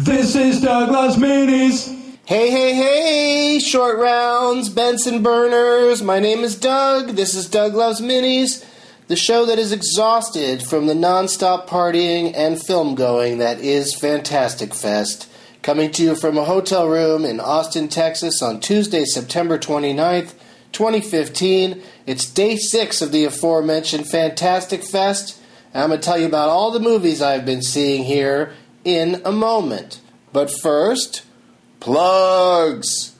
This is Doug Loves Minis. Hey, hey, hey, short rounds, Benson burners. My name is Doug. This is Doug Loves Minis, the show that is exhausted from the nonstop partying and film going that is Fantastic Fest. Coming to you from a hotel room in Austin, Texas on Tuesday, September 29th, 2015. It's day six of the aforementioned Fantastic Fest. I'm going to tell you about all the movies I've been seeing here in a moment. But first, plugs.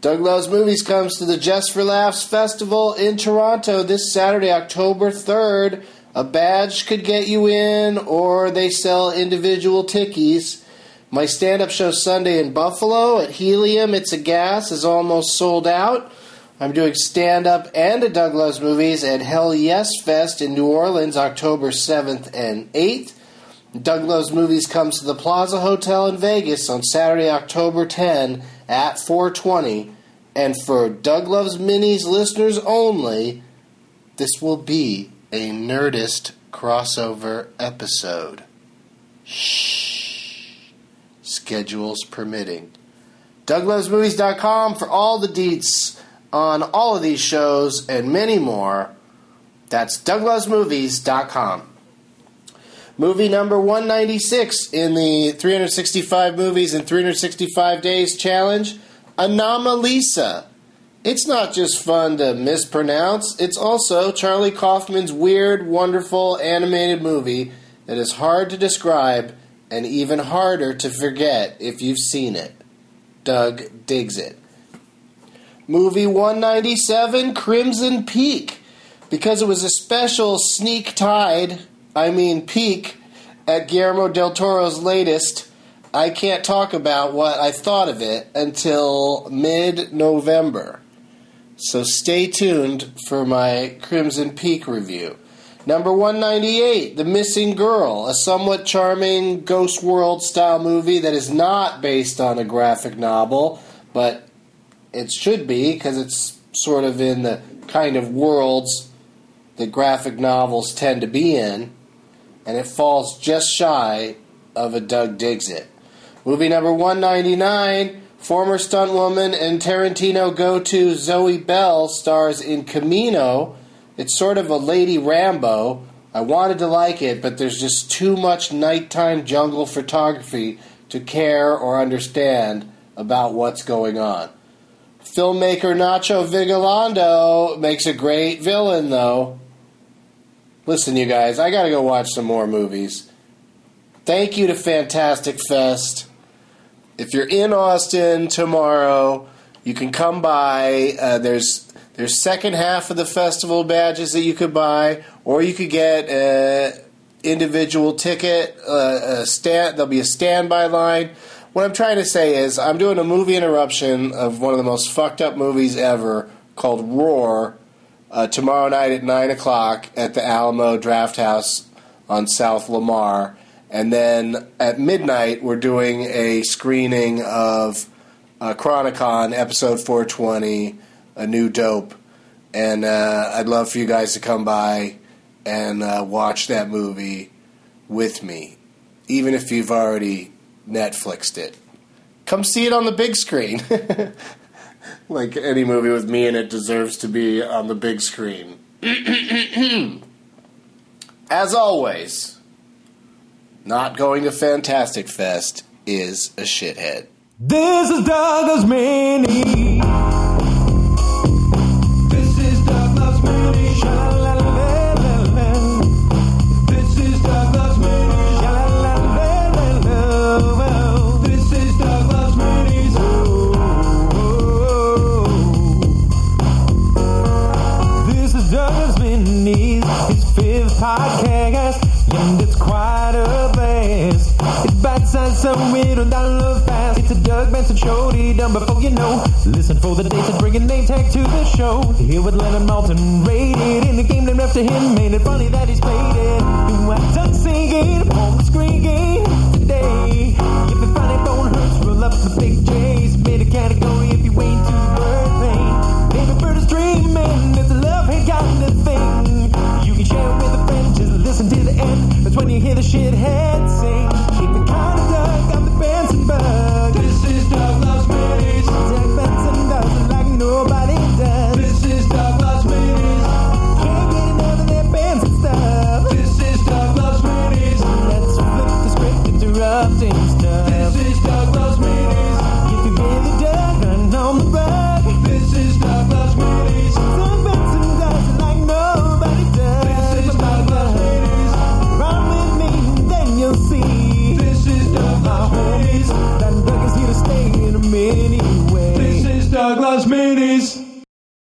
Doug Loves Movies comes to the Just for Laughs Festival in Toronto this Saturday, October 3rd. A badge could get you in, or they sell individual tickies. My stand up show Sunday in Buffalo at Helium, It's a Gas, is almost sold out. I'm doing stand up and a Doug Loves Movies at Hell Yes Fest in New Orleans, October 7th and 8th. Doug Loves Movies comes to the Plaza Hotel in Vegas on Saturday, October 10 at 420. And for Doug Loves Minis listeners only, this will be a Nerdist crossover episode. Shh. Schedules permitting. DougLovesMovies.com for all the deets on all of these shows and many more. That's DougLovesMovies.com. Movie number 196 in the 365 Movies in 365 Days challenge Anomalisa. It's not just fun to mispronounce, it's also Charlie Kaufman's weird, wonderful animated movie that is hard to describe and even harder to forget if you've seen it. Doug digs it. Movie 197 Crimson Peak. Because it was a special sneak tide I mean peak at Guillermo del Toro's latest, I can't talk about what I thought of it until mid November. So stay tuned for my Crimson Peak review. Number 198, The Missing Girl, a somewhat charming Ghost World style movie that is not based on a graphic novel, but it should be because it's sort of in the kind of worlds that graphic novels tend to be in and it falls just shy of a Doug Digs It. Movie number 199, former stuntwoman and Tarantino go to Zoe Bell stars in Camino. It's sort of a Lady Rambo. I wanted to like it, but there's just too much nighttime jungle photography to care or understand about what's going on. Filmmaker Nacho Vigalondo makes a great villain, though. Listen, you guys, I gotta go watch some more movies. Thank you to Fantastic Fest. If you're in Austin tomorrow, you can come by. Uh, there's there's second half of the festival badges that you could buy, or you could get an individual ticket. Uh, a stand, there'll be a standby line. What I'm trying to say is, I'm doing a movie interruption of one of the most fucked up movies ever called Roar uh, tomorrow night at 9 o'clock at the Alamo Drafthouse on South Lamar. And then at midnight, we're doing a screening of uh, Chronic-Con episode 420, A New Dope. And uh, I'd love for you guys to come by and uh, watch that movie with me, even if you've already Netflixed it. Come see it on the big screen. like any movie with me in it deserves to be on the big screen. As always, not going to Fantastic Fest is a shithead. This is Douglas Mini. This is Douglas Mini. Douglas Mini. His fifth podcast, and it's quite a blast. It's bite-sized, so it'll download fast. It's a Doug Benson show, done before you know. Listen for the dates and bring a name tag to the show. Here with Leonard Maltin, rated in the game named after him. Made it funny that he's played it. I duck singing screen game? hear the shit.